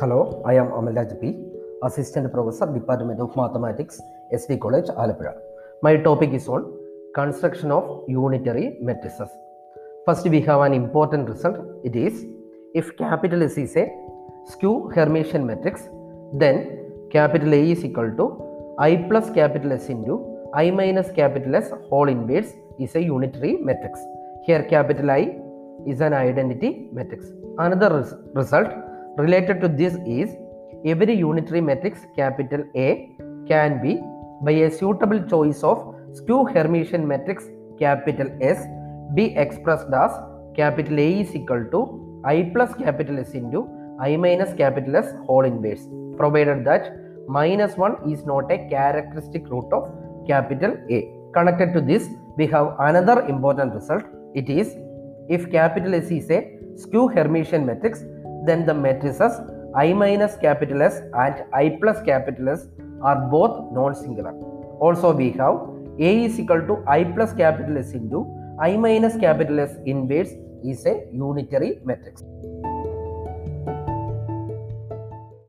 Hello, I am Amalraj P, Assistant Professor, Department of Mathematics, SD College, Alapura. My topic is on construction of unitary matrices. First, we have an important result. It is if capital S is a skew Hermitian matrix, then capital A is equal to I plus capital S into I minus capital S whole inverse is a unitary matrix. Here, capital I is an identity matrix. Another res- result related to this is every unitary matrix capital A can be by a suitable choice of skew Hermitian matrix capital S be expressed as capital A is equal to I plus capital S into I minus capital S whole inverse provided that minus 1 is not a characteristic root of capital A. Connected to this we have another important result it is if capital S is a skew Hermitian matrix then the matrices I minus capital S and I plus capital S are both non-singular. Also we have A is equal to I plus capital S into I minus capital S inverse is a unitary matrix.